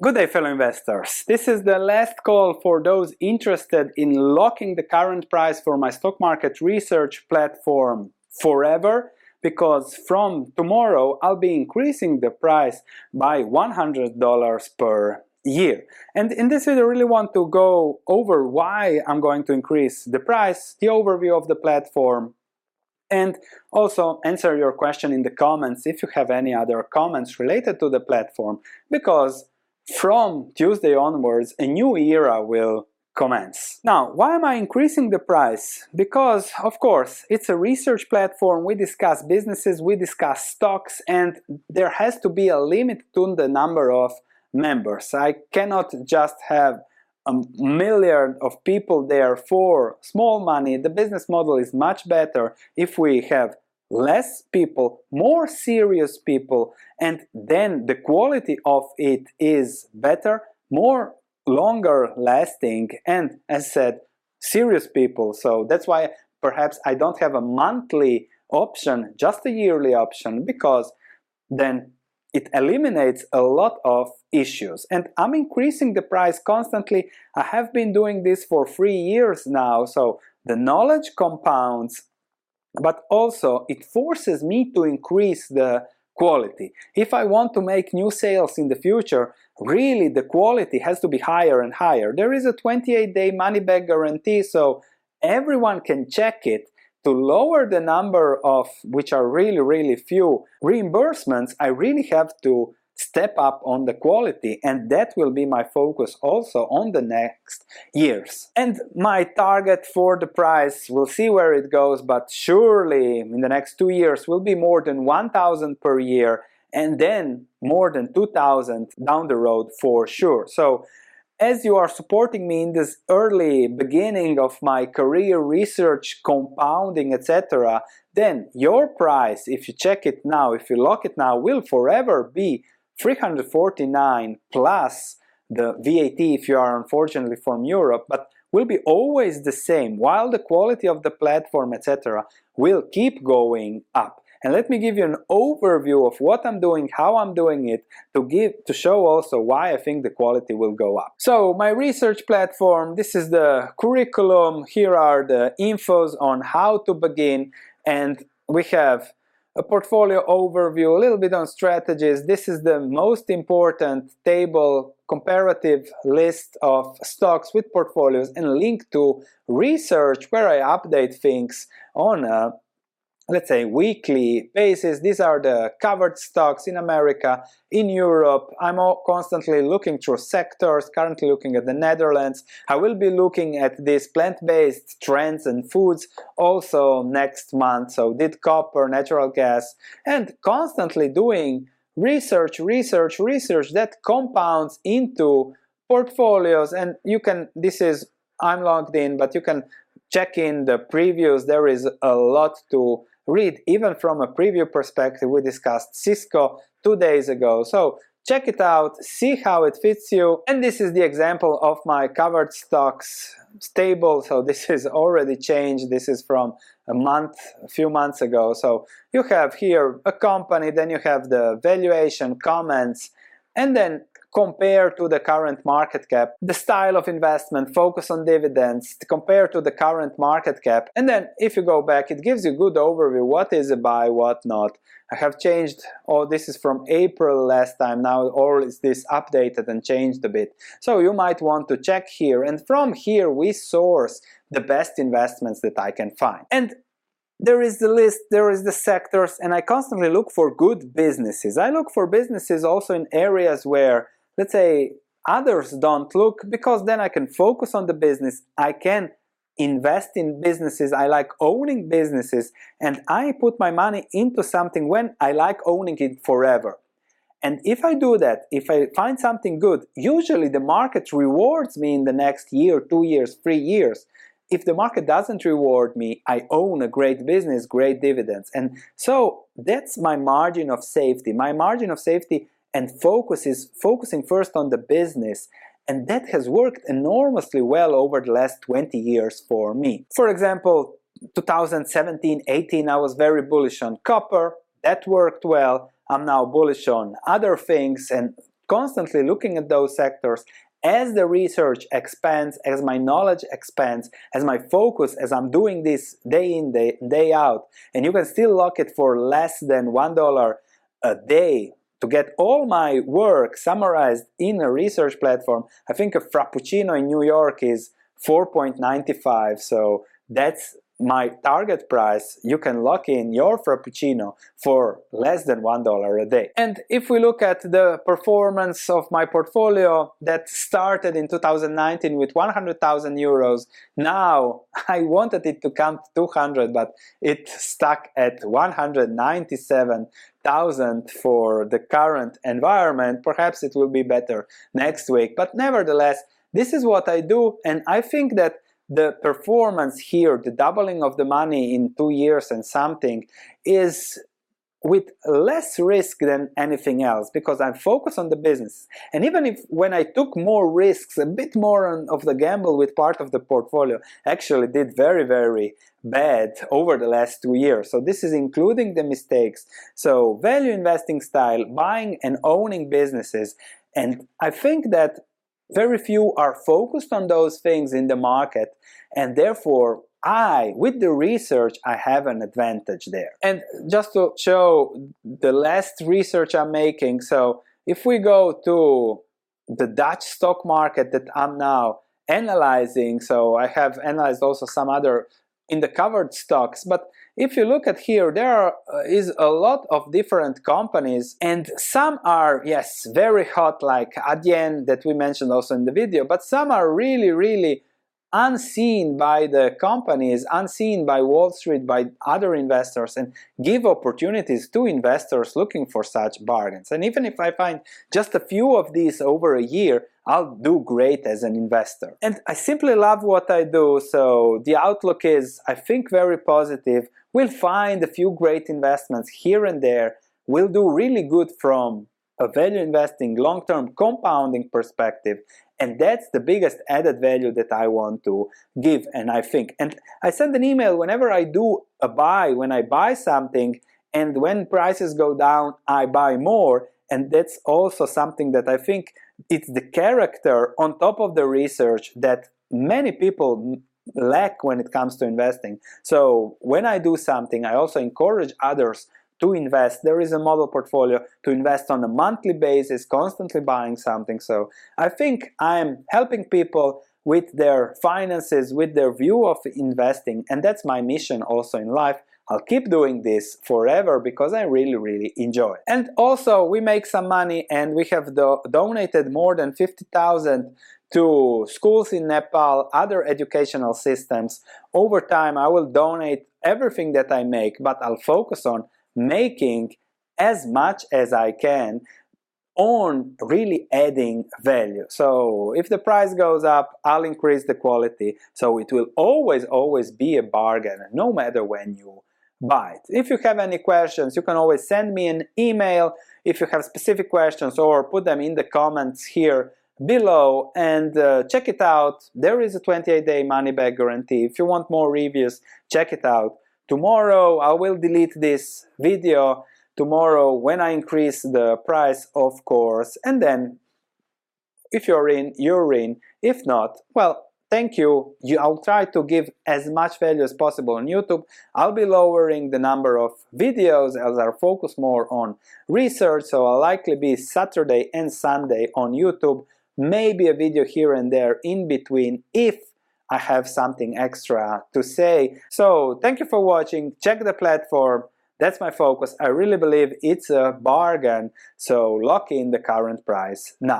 Good day fellow investors. This is the last call for those interested in locking the current price for my stock market research platform forever because from tomorrow I'll be increasing the price by $100 per year. And in this video I really want to go over why I'm going to increase the price, the overview of the platform, and also answer your question in the comments if you have any other comments related to the platform because from Tuesday onwards a new era will commence. Now, why am I increasing the price? Because, of course, it's a research platform, we discuss businesses, we discuss stocks, and there has to be a limit to the number of members. I cannot just have a million of people there for small money. The business model is much better if we have less people, more serious people, and then the quality of it is better, more longer lasting, and as said, serious people. So that's why perhaps I don't have a monthly option, just a yearly option, because then it eliminates a lot of issues. And I'm increasing the price constantly. I have been doing this for three years now, so the knowledge compounds, but also it forces me to increase the quality. If I want to make new sales in the future, really the quality has to be higher and higher. There is a 28-day money-back guarantee, so everyone can check it to lower the number of, which are really, really few, reimbursements, I really have to step up on the quality and that will be my focus also on the next years. And my target for the price, we'll see where it goes, but surely in the next two years will be more than 1000 per year and then more than 2000 down the road for sure. So as you are supporting me in this early beginning of my career research compounding etc then your price if you check it now if you lock it now will forever be 349 plus the VAT if you are unfortunately from Europe but will be always the same while the quality of the platform etc will keep going up. And let me give you an overview of what I'm doing, how I'm doing it, to give to show also why I think the quality will go up. So my research platform, this is the curriculum, here are the infos on how to begin, and we have a portfolio overview, a little bit on strategies. This is the most important table comparative list of stocks with portfolios and link to research where I update things on a let's say weekly basis. These are the covered stocks in America in Europe. I'm constantly looking through sectors currently looking at the Netherlands. I will be looking at these plant-based trends and foods also next month. So did copper natural gas and constantly doing research research research that compounds into portfolios. And you can this is I'm logged in but you can check in the previews. There is a lot to read even from a preview perspective we discussed Cisco two days ago. So check it out see how it fits you. And this is the example of my covered stocks stable. So this is already changed. This is from a month a few months ago. So you have here a company then you have the valuation comments and then compare to the current market cap, the style of investment, focus on dividends, compare to the current market cap, and then if you go back, it gives you a good overview, what is a buy, what not. I have changed, oh this is from April last time, now all is this updated and changed a bit. So you might want to check here, and from here we source the best investments that I can find. And there is the list, there is the sectors, and I constantly look for good businesses. I look for businesses also in areas where let's say others don't look because then I can focus on the business, I can invest in businesses, I like owning businesses, and I put my money into something when I like owning it forever. And if I do that, if I find something good, usually the market rewards me in the next year, two years, three years. If the market doesn't reward me, I own a great business, great dividends. And so that's my margin of safety. My margin of safety and focus is focusing first on the business and that has worked enormously well over the last 20 years for me. For example, 2017-18 I was very bullish on copper, that worked well, I'm now bullish on other things and constantly looking at those sectors. As the research expands, as my knowledge expands, as my focus, as I'm doing this day in, day, day out, and you can still lock it for less than $1 a day to get all my work summarized in a research platform, I think a Frappuccino in New York is 4.95, so that's my target price, you can lock in your Frappuccino for less than $1 a day. And if we look at the performance of my portfolio that started in 2019 with 100,000 euros, now I wanted it to come to 200, but it stuck at 197,000 for the current environment. Perhaps it will be better next week, but nevertheless, this is what I do, and I think that the performance here, the doubling of the money in two years and something, is with less risk than anything else because I'm focused on the business. And even if when I took more risks, a bit more of the gamble with part of the portfolio, actually did very, very bad over the last two years. So this is including the mistakes. So value investing style, buying and owning businesses. And I think that very few are focused on those things in the market and therefore I, with the research, I have an advantage there. And just to show the last research I'm making, so if we go to the Dutch stock market that I'm now analyzing, so I have analyzed also some other in the covered stocks, but if you look at here, there are, uh, is a lot of different companies and some are, yes, very hot like Adyen that we mentioned also in the video, but some are really, really unseen by the companies, unseen by Wall Street, by other investors, and give opportunities to investors looking for such bargains. And even if I find just a few of these over a year, I'll do great as an investor. And I simply love what I do, so the outlook is, I think, very positive. We'll find a few great investments here and there. We'll do really good from a value investing, long-term compounding perspective, and that's the biggest added value that I want to give and I think. And I send an email whenever I do a buy, when I buy something and when prices go down, I buy more. And that's also something that I think it's the character on top of the research that many people lack when it comes to investing. So when I do something, I also encourage others to invest. There is a model portfolio to invest on a monthly basis, constantly buying something. So I think I'm helping people with their finances, with their view of investing, and that's my mission also in life. I'll keep doing this forever because I really, really enjoy it. And also, we make some money and we have do donated more than 50,000 to schools in Nepal, other educational systems. Over time, I will donate everything that I make, but I'll focus on making as much as I can on really adding value. So if the price goes up, I'll increase the quality. So it will always, always be a bargain, no matter when you buy it. If you have any questions, you can always send me an email if you have specific questions or put them in the comments here below and uh, check it out. There is a 28-day money-back guarantee. If you want more reviews, check it out. Tomorrow I will delete this video tomorrow when I increase the price of course and then if you're in, you're in. If not, well, thank you. you. I'll try to give as much value as possible on YouTube. I'll be lowering the number of videos as I focus more on research, so I'll likely be Saturday and Sunday on YouTube, maybe a video here and there in between if I have something extra to say. So thank you for watching. Check the platform. That's my focus. I really believe it's a bargain. So lock in the current price now.